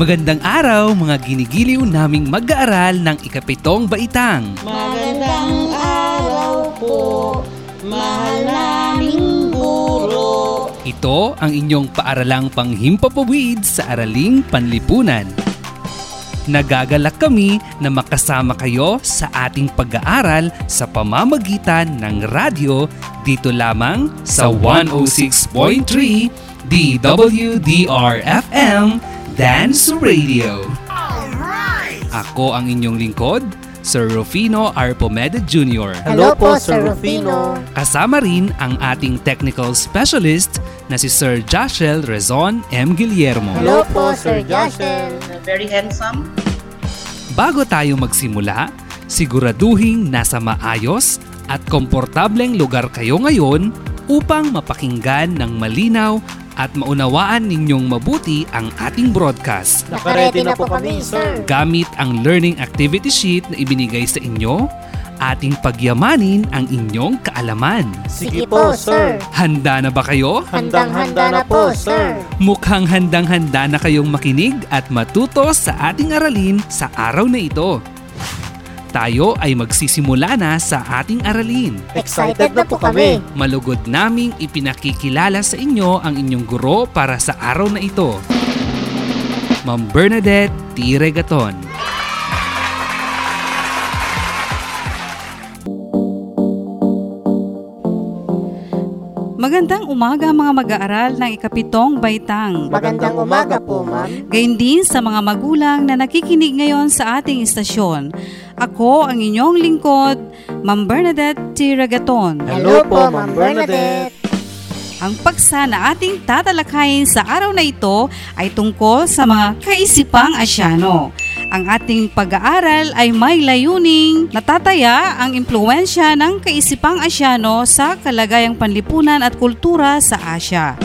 Magandang araw mga ginigiliw naming mag-aaral ng ikapitong baitang. Magandang araw po, mahal naming guro. Ito ang inyong paaralang panghimpapawid sa Araling Panlipunan. Nagagalak kami na makasama kayo sa ating pag-aaral sa pamamagitan ng radyo dito lamang sa 106.3 DWDR-FM Dance Radio. Ako ang inyong lingkod, Sir Rufino Arpomeda Jr. Hello po, Sir Rufino. Kasama rin ang ating technical specialist na si Sir Joshel Rezon M. Guillermo. Hello po, Sir Joshel. very handsome. Bago tayo magsimula, siguraduhin nasa maayos at komportableng lugar kayo ngayon upang mapakinggan ng malinaw at maunawaan ninyong mabuti ang ating broadcast. Nakaredy na po kami, sir. Gamit ang learning activity sheet na ibinigay sa inyo, ating pagyamanin ang inyong kaalaman. Sige po, sir. Handa na ba kayo? Handang-handa na po, sir. Mukhang handang-handa na kayong makinig at matuto sa ating aralin sa araw na ito. Tayo ay magsisimula na sa ating aralin. Excited na po kami. Malugod naming ipinakikilala sa inyo ang inyong guro para sa araw na ito. Ma'am Bernadette T. Regaton. Magandang umaga mga mag-aaral ng ikapitong baitang. Magandang umaga po, ma'am. Gayun din sa mga magulang na nakikinig ngayon sa ating istasyon. Ako ang inyong lingkod, Ma'am Bernadette T. Ragaton. Hello po, Ma'am Bernadette. Ang paksa na ating tatalakayin sa araw na ito ay tungkol sa mga kaisipang asyano. Ang ating pag-aaral ay may layuning natataya ang impluensya ng kaisipang asyano sa kalagayang panlipunan at kultura sa Asya.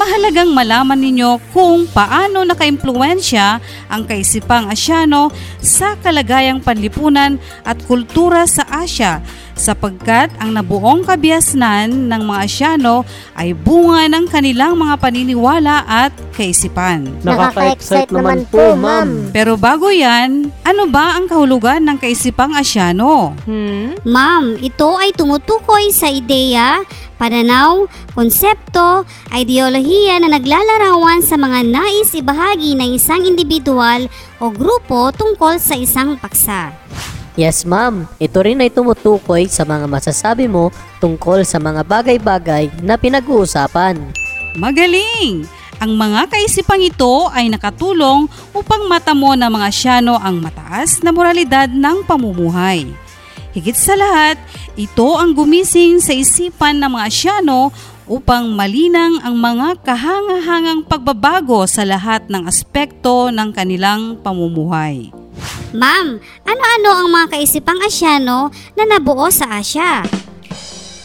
Mahalagang malaman ninyo kung paano nakaimpluensya ang kaisipang asyano sa kalagayang panlipunan at kultura sa Asya sapagkat ang nabuong kabiasnan ng mga Asyano ay bunga ng kanilang mga paniniwala at kaisipan. Nakaka-excite naman po, ma'am. Pero bago yan, ano ba ang kahulugan ng kaisipang Asyano? Ma'am, ito ay tumutukoy sa ideya, pananaw, konsepto, ideolohiya na naglalarawan sa mga nais ibahagi ng isang individual o grupo tungkol sa isang paksa. Yes ma'am, ito rin ay tumutukoy sa mga masasabi mo tungkol sa mga bagay-bagay na pinag-uusapan. Magaling! Ang mga kaisipang ito ay nakatulong upang matamo ng mga Asyano ang mataas na moralidad ng pamumuhay. Higit sa lahat, ito ang gumising sa isipan ng mga Asyano upang malinang ang mga kahangahangang pagbabago sa lahat ng aspekto ng kanilang pamumuhay. Ma'am, ano-ano ang mga kaisipang Asyano na nabuo sa Asya?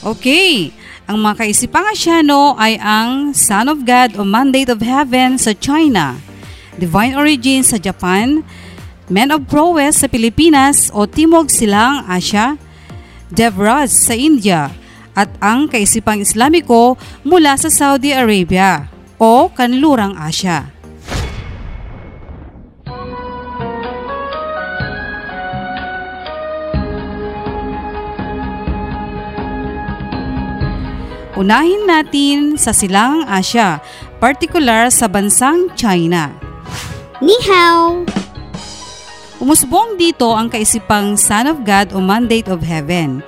Okay, ang mga kaisipang Asyano ay ang Son of God o Mandate of Heaven sa China, Divine Origin sa Japan, Men of Prowess sa Pilipinas o Timog Silang Asya, Devraz sa India, at ang kaisipang Islamiko mula sa Saudi Arabia o Kanlurang Asya. Unahin natin sa Silangang Asya, partikular sa bansang China. Ni hao! Umusbong dito ang kaisipang Son of God o Mandate of Heaven –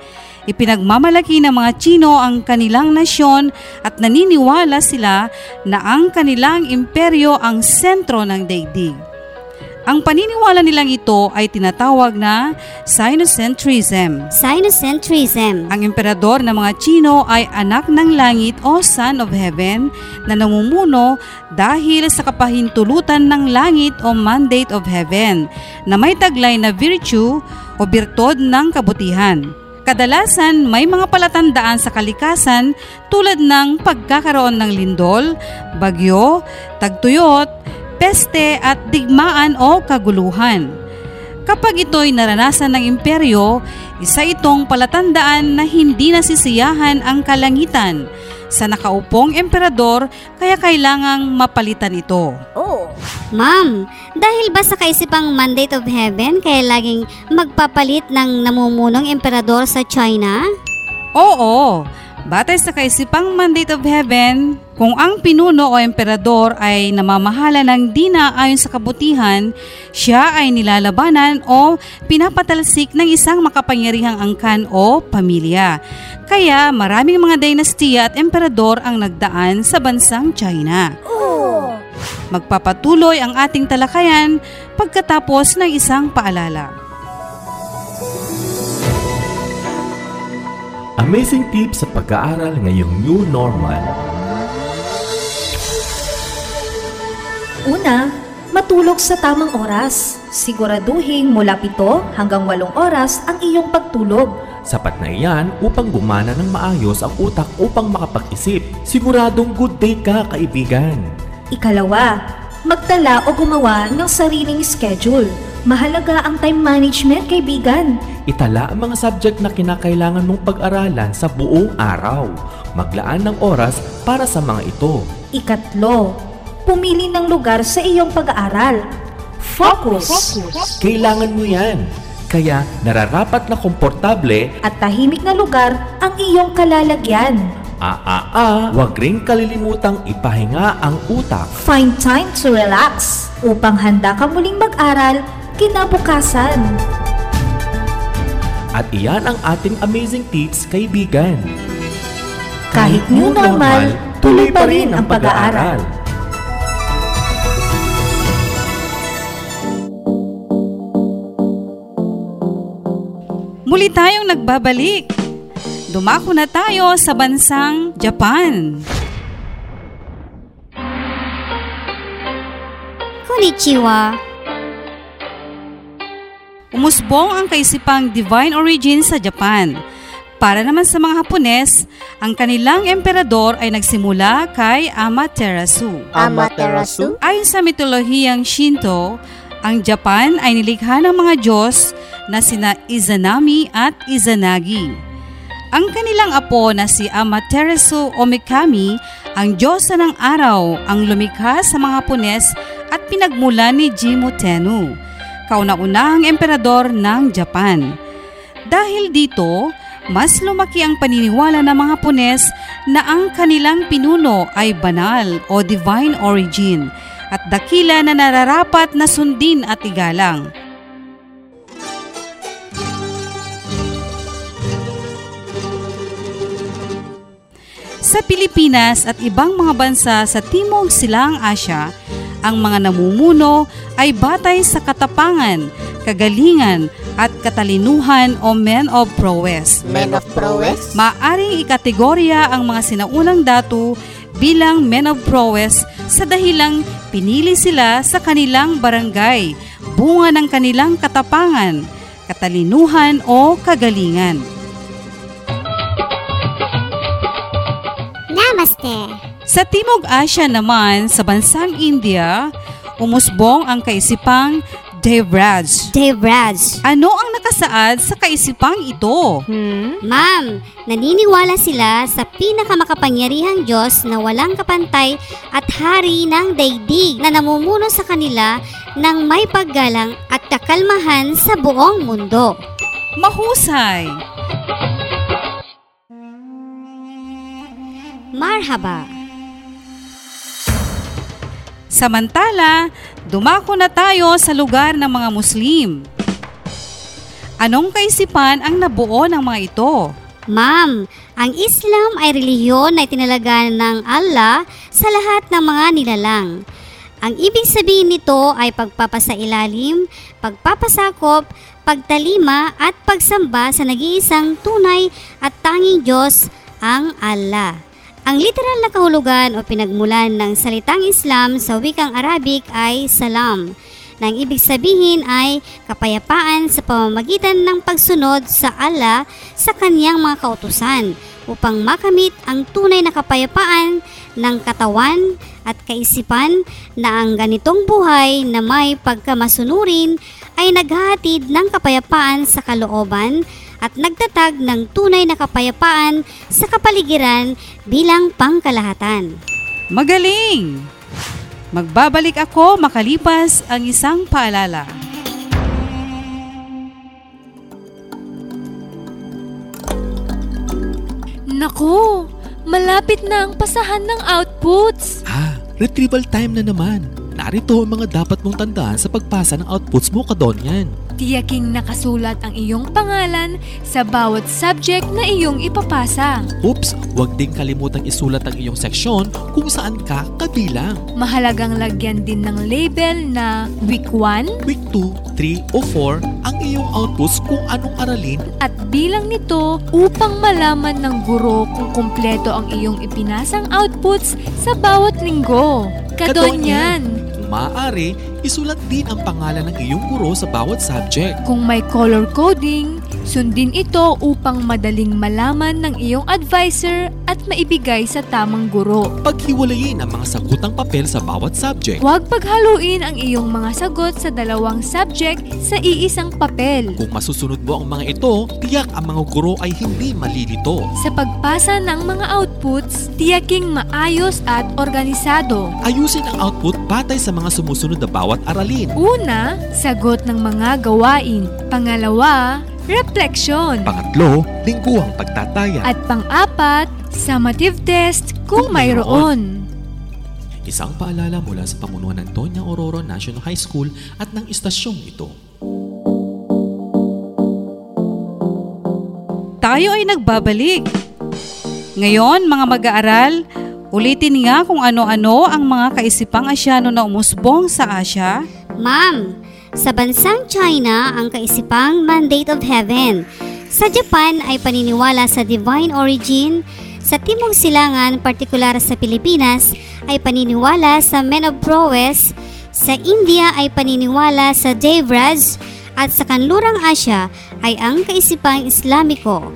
Ipinagmamalaki ng mga Chino ang kanilang nasyon at naniniwala sila na ang kanilang imperyo ang sentro ng daigdig. Ang paniniwala nilang ito ay tinatawag na Sinocentrism. Sinocentrism. Ang emperador ng mga Chino ay anak ng langit o Son of Heaven na namumuno dahil sa kapahintulutan ng langit o Mandate of Heaven na may taglay na virtue o birtod ng kabutihan. Kadalasan may mga palatandaan sa kalikasan tulad ng pagkakaroon ng lindol, bagyo, tagtuyot, peste at digmaan o kaguluhan. Kapag ito'y naranasan ng imperyo, isa itong palatandaan na hindi nasisiyahan ang kalangitan sa nakaupong emperador kaya kailangang mapalitan ito. Ma'am, dahil ba sa kaisipang Mandate of Heaven kaya laging magpapalit ng namumunong emperador sa China? Oo, batay sa kaisipang Mandate of Heaven, kung ang pinuno o emperador ay namamahala ng di ayon sa kabutihan, siya ay nilalabanan o pinapatalsik ng isang makapangyarihang angkan o pamilya. Kaya maraming mga dinastiya at emperador ang nagdaan sa bansang China. Magpapatuloy ang ating talakayan pagkatapos ng isang paalala. Amazing tips sa pag-aaral ngayong new normal. Una, matulog sa tamang oras. Siguraduhin mula 7 hanggang 8 oras ang iyong pagtulog. Sapat na iyan upang gumana ng maayos ang utak upang makapag-isip. Siguradong good day ka, kaibigan. Ikalawa, magtala o gumawa ng sariling schedule. Mahalaga ang time management, kaibigan. Itala ang mga subject na kinakailangan mong pag-aralan sa buong araw. Maglaan ng oras para sa mga ito. Ikatlo, pumili ng lugar sa iyong pag-aaral. Focus! Kailangan mo yan. Kaya nararapat na komportable At tahimik na lugar ang iyong kalalagyan. Ah, huwag rin kalilimutang ipahinga ang utak. Find time to relax upang handa ka muling mag-aral kinabukasan. At iyan ang ating amazing tips, kaibigan. Kahit new normal, tuloy pa rin ang pag-aaral. Muli tayong nagbabalik. Dumako na tayo sa bansang Japan. Konnichiwa! Umusbong ang kaisipang divine origin sa Japan. Para naman sa mga Hapones, ang kanilang emperador ay nagsimula kay Amaterasu. Amaterasu? Ayon sa mitolohiyang Shinto, ang Japan ay nilikha ng mga Diyos na sina Izanami at Izanagi. Ang kanilang apo na si Amaterasu o Mikami, ang Diyosa ng araw, ang lumikha sa mga Hapones at pinagmula ni Jimmu Tenno, kauna-unahang emperador ng Japan. Dahil dito, mas lumaki ang paniniwala ng mga Hapones na ang kanilang pinuno ay banal o divine origin at dakila na nararapat na sundin at igalang. Sa Pilipinas at ibang mga bansa sa Timog Silang Asya, ang mga namumuno ay batay sa katapangan, kagalingan at katalinuhan o men of prowess. Men of prowess? Maaring ikategorya ang mga sinaunang datu bilang men of prowess sa dahilang pinili sila sa kanilang barangay, bunga ng kanilang katapangan, katalinuhan o kagalingan. Namaste! Sa Timog Asya naman, sa bansang India, umusbong ang kaisipang Devraj. Devraj. Ano ang nakasaad sa kaisipang ito? Ma'am, naniniwala sila sa pinakamakapangyarihang Diyos na walang kapantay at hari ng daigdig na namumuno sa kanila ng may paggalang at kakalmahan sa buong mundo. Mahusay! Marhaba. Samantala, dumako na tayo sa lugar ng mga Muslim. Anong kaisipan ang nabuo ng mga ito? Ma'am, ang Islam ay relihiyon na itinalaga ng Allah sa lahat ng mga nilalang. Ang ibig sabihin nito ay pagpapasailalim, pagpapasakop, pagtalima at pagsamba sa nag-iisang tunay at tanging Diyos ang Allah. Ang literal na kahulugan o pinagmulan ng salitang Islam sa wikang Arabic ay salam, na ang ibig sabihin ay kapayapaan sa pamamagitan ng pagsunod sa Allah sa kanyang mga kautusan upang makamit ang tunay na kapayapaan ng katawan at kaisipan na ang ganitong buhay na may pagkamasunurin ay naghahatid ng kapayapaan sa kalooban at nagtatag ng tunay na kapayapaan sa kapaligiran bilang pangkalahatan. Magaling! Magbabalik ako makalipas ang isang paalala. Naku, malapit na ang pasahan ng outputs. Ah, retrieval time na naman. Narito ang mga dapat mong tandaan sa pagpasa ng outputs mo, Kadonyan. Tiyaking nakasulat ang iyong pangalan sa bawat subject na iyong ipapasa. Oops, huwag ding kalimutang isulat ang iyong seksyon kung saan ka kabilang. Mahalagang lagyan din ng label na Week 1 Week 2, 3 o 4 ang iyong outputs kung anong aralin at bilang nito upang malaman ng guro kung kumpleto ang iyong ipinasang outputs sa bawat linggo. Kadonyan! Maaari, isulat din ang pangalan ng iyong guro sa bawat subject. Kung may color coding, sundin ito upang madaling malaman ng iyong advisor at maibigay sa tamang guro. Paghiwalayin ang mga sagutang papel sa bawat subject. Huwag paghaluin ang iyong mga sagot sa dalawang subject sa iisang papel. Kung masusunod mo ang mga ito, tiyak ang mga guro ay hindi malilito. Sa pagpasa ng mga outputs, tiyaking maayos at organisado. Ayusin ang output batay sa mga sumusunod na bawat aralin. Una, sagot ng mga gawain. Pangalawa, reflection. Pangatlo, lingguhang pagtataya. At pang-apat, summative test kung mayroon. Isang paalala mula sa pamunuan ng Tonya Ororo National High School at ng istasyong ito. Tayo ay nagbabalik. Ngayon, mga mag-aaral, ulitin nga kung ano-ano ang mga kaisipang Asyano na umusbong sa Asya. Ma'am, sa bansang China ang kaisipang mandate of heaven. Sa Japan ay paniniwala sa divine origin. Sa Timog Silangan, partikular sa Pilipinas, ay paniniwala sa men of prowess. Sa India ay paniniwala sa Devraj. At sa Kanlurang Asya ay ang kaisipang Islamiko.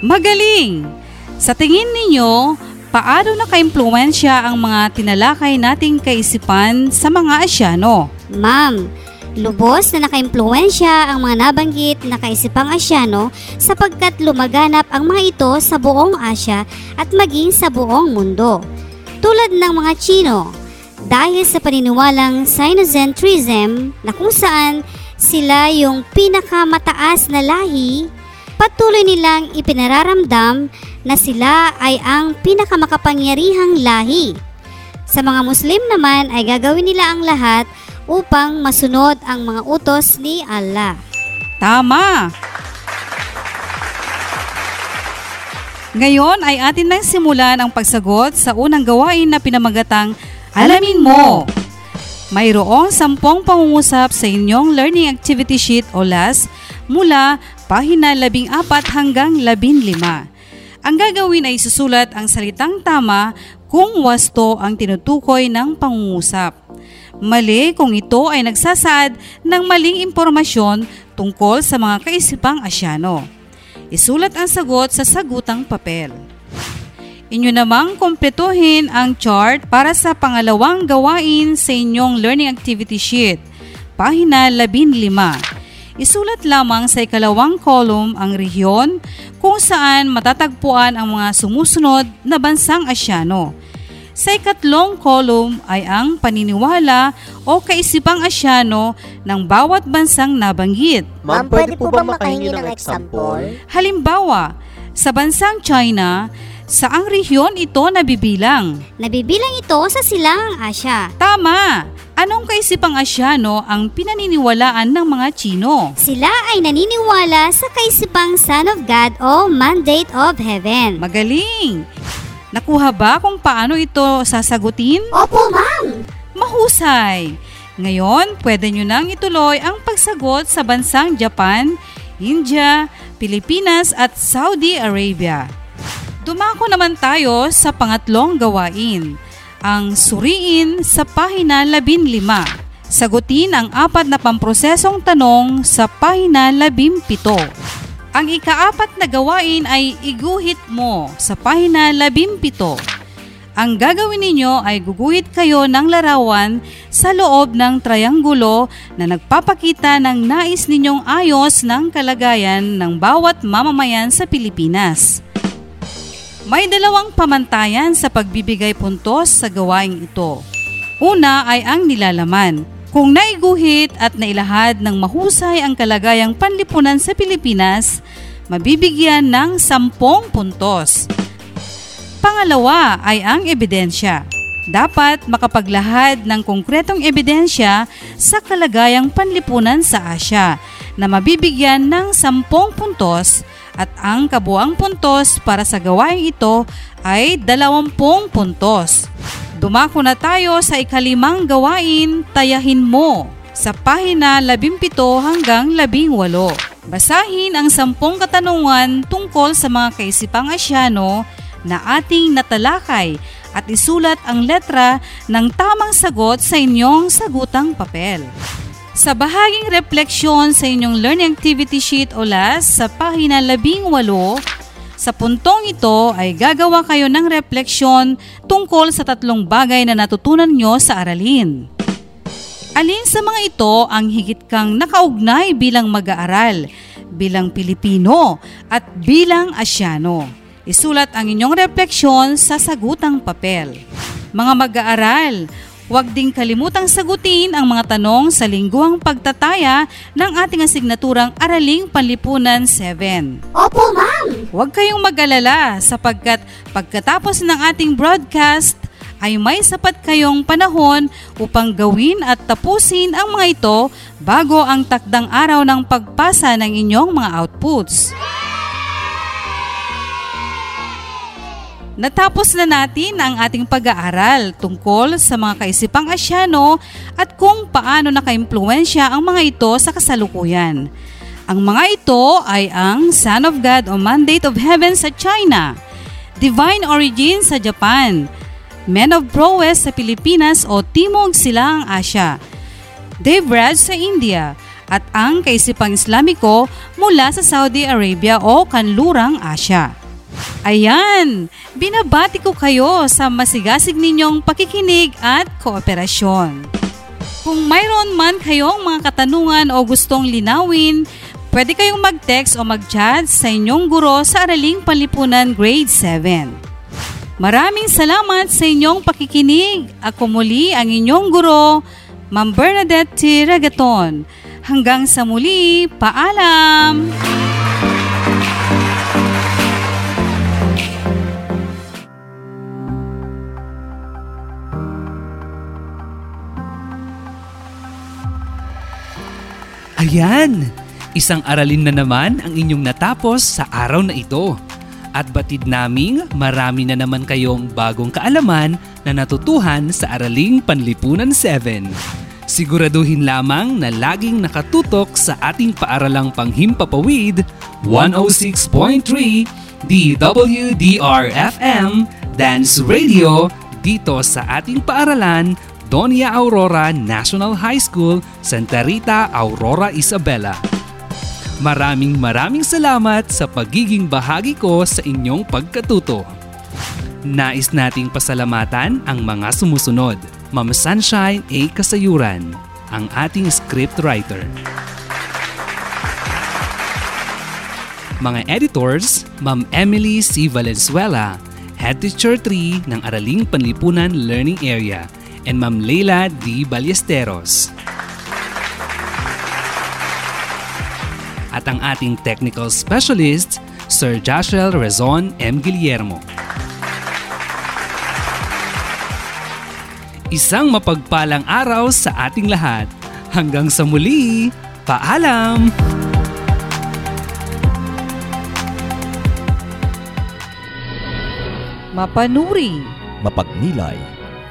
Magaling! Sa tingin ninyo, paano nakaimpluensya ang mga tinalakay nating kaisipan sa mga Asyano? Ma'am, lubos na nakaimpluensya ang mga nabanggit na kaisipang Asyano sapagkat lumaganap ang mga ito sa buong Asya at maging sa buong mundo. Tulad ng mga Chino, dahil sa paniniwalang Sinocentrism na kung saan sila yung pinakamataas na lahi, patuloy nilang ipinararamdam na sila ay ang pinakamakapangyarihang lahi. Sa mga Muslim naman ay gagawin nila ang lahat upang masunod ang mga utos ni Allah. Tama! Ngayon ay atin nang simulan ang pagsagot sa unang gawain na pinamagatang Alamin Mo! Mayroong sampung pangungusap sa inyong Learning Activity Sheet o LAS mula pahina 14 hanggang 15. Ang gagawin ay susulat ang salitang tama kung wasto ang tinutukoy ng pangungusap. Mali kung ito ay nagsasaad ng maling impormasyon tungkol sa mga kaisipang asyano. Isulat ang sagot sa sagutang papel. Inyo namang kumpletuhin ang chart para sa pangalawang gawain sa inyong learning activity sheet, pahina 15. Isulat lamang sa ikalawang column ang rehiyon kung saan matatagpuan ang mga sumusunod na bansang asyano. Sa ikatlong column ay ang paniniwala o kaisipang asyano ng bawat bansang nabanggit. Ma'am, pwede po bang makahingi ng example? Halimbawa, sa bansang China, Saang rehiyon ito nabibilang? Nabibilang ito sa silangang Asya. Tama! Anong kaisipang Asyano ang pinaniniwalaan ng mga Chino? Sila ay naniniwala sa kaisipang Son of God o Mandate of Heaven. Magaling! Nakuha ba kung paano ito sasagutin? Opo, ma'am! Mahusay! Ngayon, pwede nyo nang ituloy ang pagsagot sa bansang Japan, India, Pilipinas at Saudi Arabia. Dumako naman tayo sa pangatlong gawain, ang suriin sa pahina 15. Sagutin ang apat na pamprosesong tanong sa pahina 17. Ang ikaapat na gawain ay iguhit mo sa pahina 17. Ang gagawin ninyo ay guguhit kayo ng larawan sa loob ng trianggulo na nagpapakita ng nais ninyong ayos ng kalagayan ng bawat mamamayan sa Pilipinas. May dalawang pamantayan sa pagbibigay puntos sa gawaing ito. Una ay ang nilalaman. Kung naiguhit at nailahad ng mahusay ang kalagayang panlipunan sa Pilipinas, mabibigyan ng 10 puntos. Pangalawa ay ang ebidensya. Dapat makapaglahad ng konkretong ebidensya sa kalagayang panlipunan sa Asya na mabibigyan ng 10 puntos at ang kabuang puntos para sa gawain ito ay 20 puntos. Dumako na tayo sa ikalimang gawain, tayahin mo sa pahina 17 hanggang 18. Basahin ang sampung katanungan tungkol sa mga kaisipang Asyano na ating natalakay at isulat ang letra ng tamang sagot sa inyong sagutang papel. Sa bahaging refleksyon sa inyong learning activity sheet o LAS sa pahina 18, sa puntong ito ay gagawa kayo ng refleksyon tungkol sa tatlong bagay na natutunan nyo sa aralin. Alin sa mga ito ang higit kang nakaugnay bilang mag-aaral, bilang Pilipino at bilang Asyano? Isulat ang inyong refleksyon sa sagutang papel. Mga mag-aaral, Huwag ding kalimutang sagutin ang mga tanong sa lingguang pagtataya ng ating asignaturang Araling Panlipunan 7. Opo, ma'am! Huwag kayong mag-alala sapagkat pagkatapos ng ating broadcast, ay may sapat kayong panahon upang gawin at tapusin ang mga ito bago ang takdang araw ng pagpasa ng inyong mga outputs. Natapos na natin ang ating pag-aaral tungkol sa mga kaisipang Asyano at kung paano nakaimpluensya ang mga ito sa kasalukuyan. Ang mga ito ay ang Son of God o Mandate of Heaven sa China, Divine Origin sa Japan, Men of Prowess sa Pilipinas o Timog Silang Asya, Dave Raj sa India, at ang kaisipang Islamiko mula sa Saudi Arabia o Kanlurang Asya. Ayan, binabati ko kayo sa masigasig ninyong pakikinig at kooperasyon. Kung mayroon man kayong mga katanungan o gustong linawin, pwede kayong mag-text o mag-chat sa inyong guro sa Araling Panlipunan Grade 7. Maraming salamat sa inyong pakikinig. Ako muli ang inyong guro, Ma'am Bernadette T. Ragaton. Hanggang sa muli, paalam! Ayan! Isang aralin na naman ang inyong natapos sa araw na ito. At batid naming marami na naman kayong bagong kaalaman na natutuhan sa Araling Panlipunan 7. Siguraduhin lamang na laging nakatutok sa ating paaralang panghimpapawid 106.3 DWDR-FM Dance Radio dito sa ating paaralan Doña Aurora National High School, Santa Rita, Aurora, Isabela. Maraming maraming salamat sa pagiging bahagi ko sa inyong pagkatuto. Nais nating pasalamatan ang mga sumusunod. Ma'am Sunshine A. Kasayuran, ang ating script writer. Mga editors, Ma'am Emily C. Valenzuela, Head Teacher 3 ng Araling Panlipunan Learning Area and Ma'am Leila D. Ballesteros. At ang ating technical specialist, Sir Joshua Rezon M. Guillermo. Isang mapagpalang araw sa ating lahat. Hanggang sa muli, paalam! Mapanuri Mapagmilay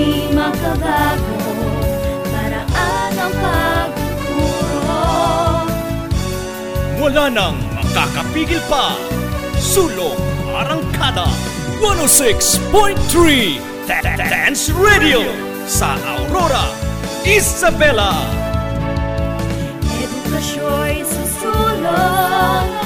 Namin makabago, paraan ang pagtuturo. Wala nang makakapigil pa. Sulong Arangkada 106.3 Dance Radio sa Aurora, Isabela. Edukasyo'y susulong